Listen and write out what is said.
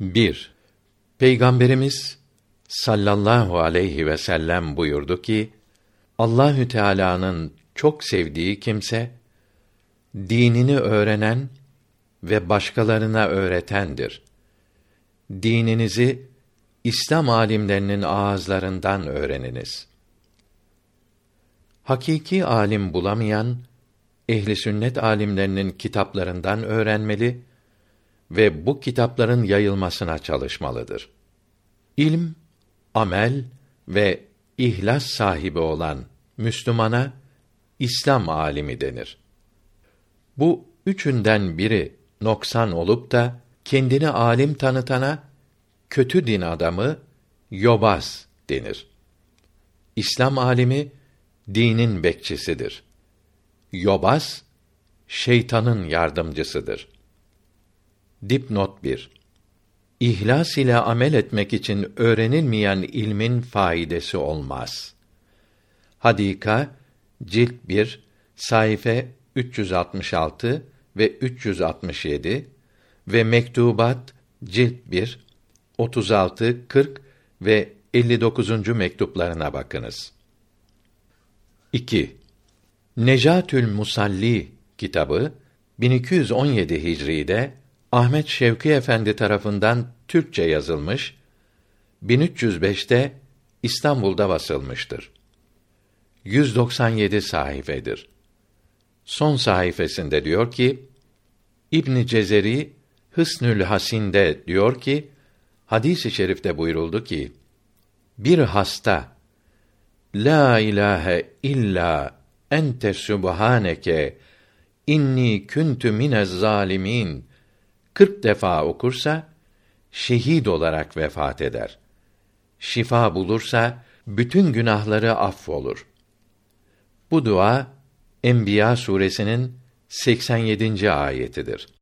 1. Peygamberimiz sallallahu aleyhi ve sellem buyurdu ki: Allahü Teala'nın çok sevdiği kimse dinini öğrenen ve başkalarına öğretendir. Dininizi İslam alimlerinin ağızlarından öğreniniz. Hakiki alim bulamayan ehli sünnet alimlerinin kitaplarından öğrenmeli ve bu kitapların yayılmasına çalışmalıdır. İlm, amel ve ihlas sahibi olan Müslümana İslam alimi denir. Bu üçünden biri noksan olup da kendini alim tanıtana kötü din adamı yobaz denir. İslam alimi dinin bekçisidir. Yobaz şeytanın yardımcısıdır. Dipnot 1 İhlas ile amel etmek için öğrenilmeyen ilmin faidesi olmaz. Hadika cilt 1 sayfa 366 ve 367 ve Mektubat cilt 1 36, 40 ve 59. mektuplarına bakınız. 2. Necatül Musalli kitabı 1217 Hicri'de Ahmet Şevki Efendi tarafından Türkçe yazılmış, 1305'te İstanbul'da basılmıştır. 197 sayfedir. Son sayfasında diyor ki, İbn Cezeri Hısnül Hasin'de diyor ki, hadis-i şerifte buyuruldu ki, bir hasta, La ilahe illa ente subhaneke inni kuntu minez zalimin 40 defa okursa şehit olarak vefat eder. Şifa bulursa bütün günahları affolur. Bu dua Enbiya suresinin 87. ayetidir.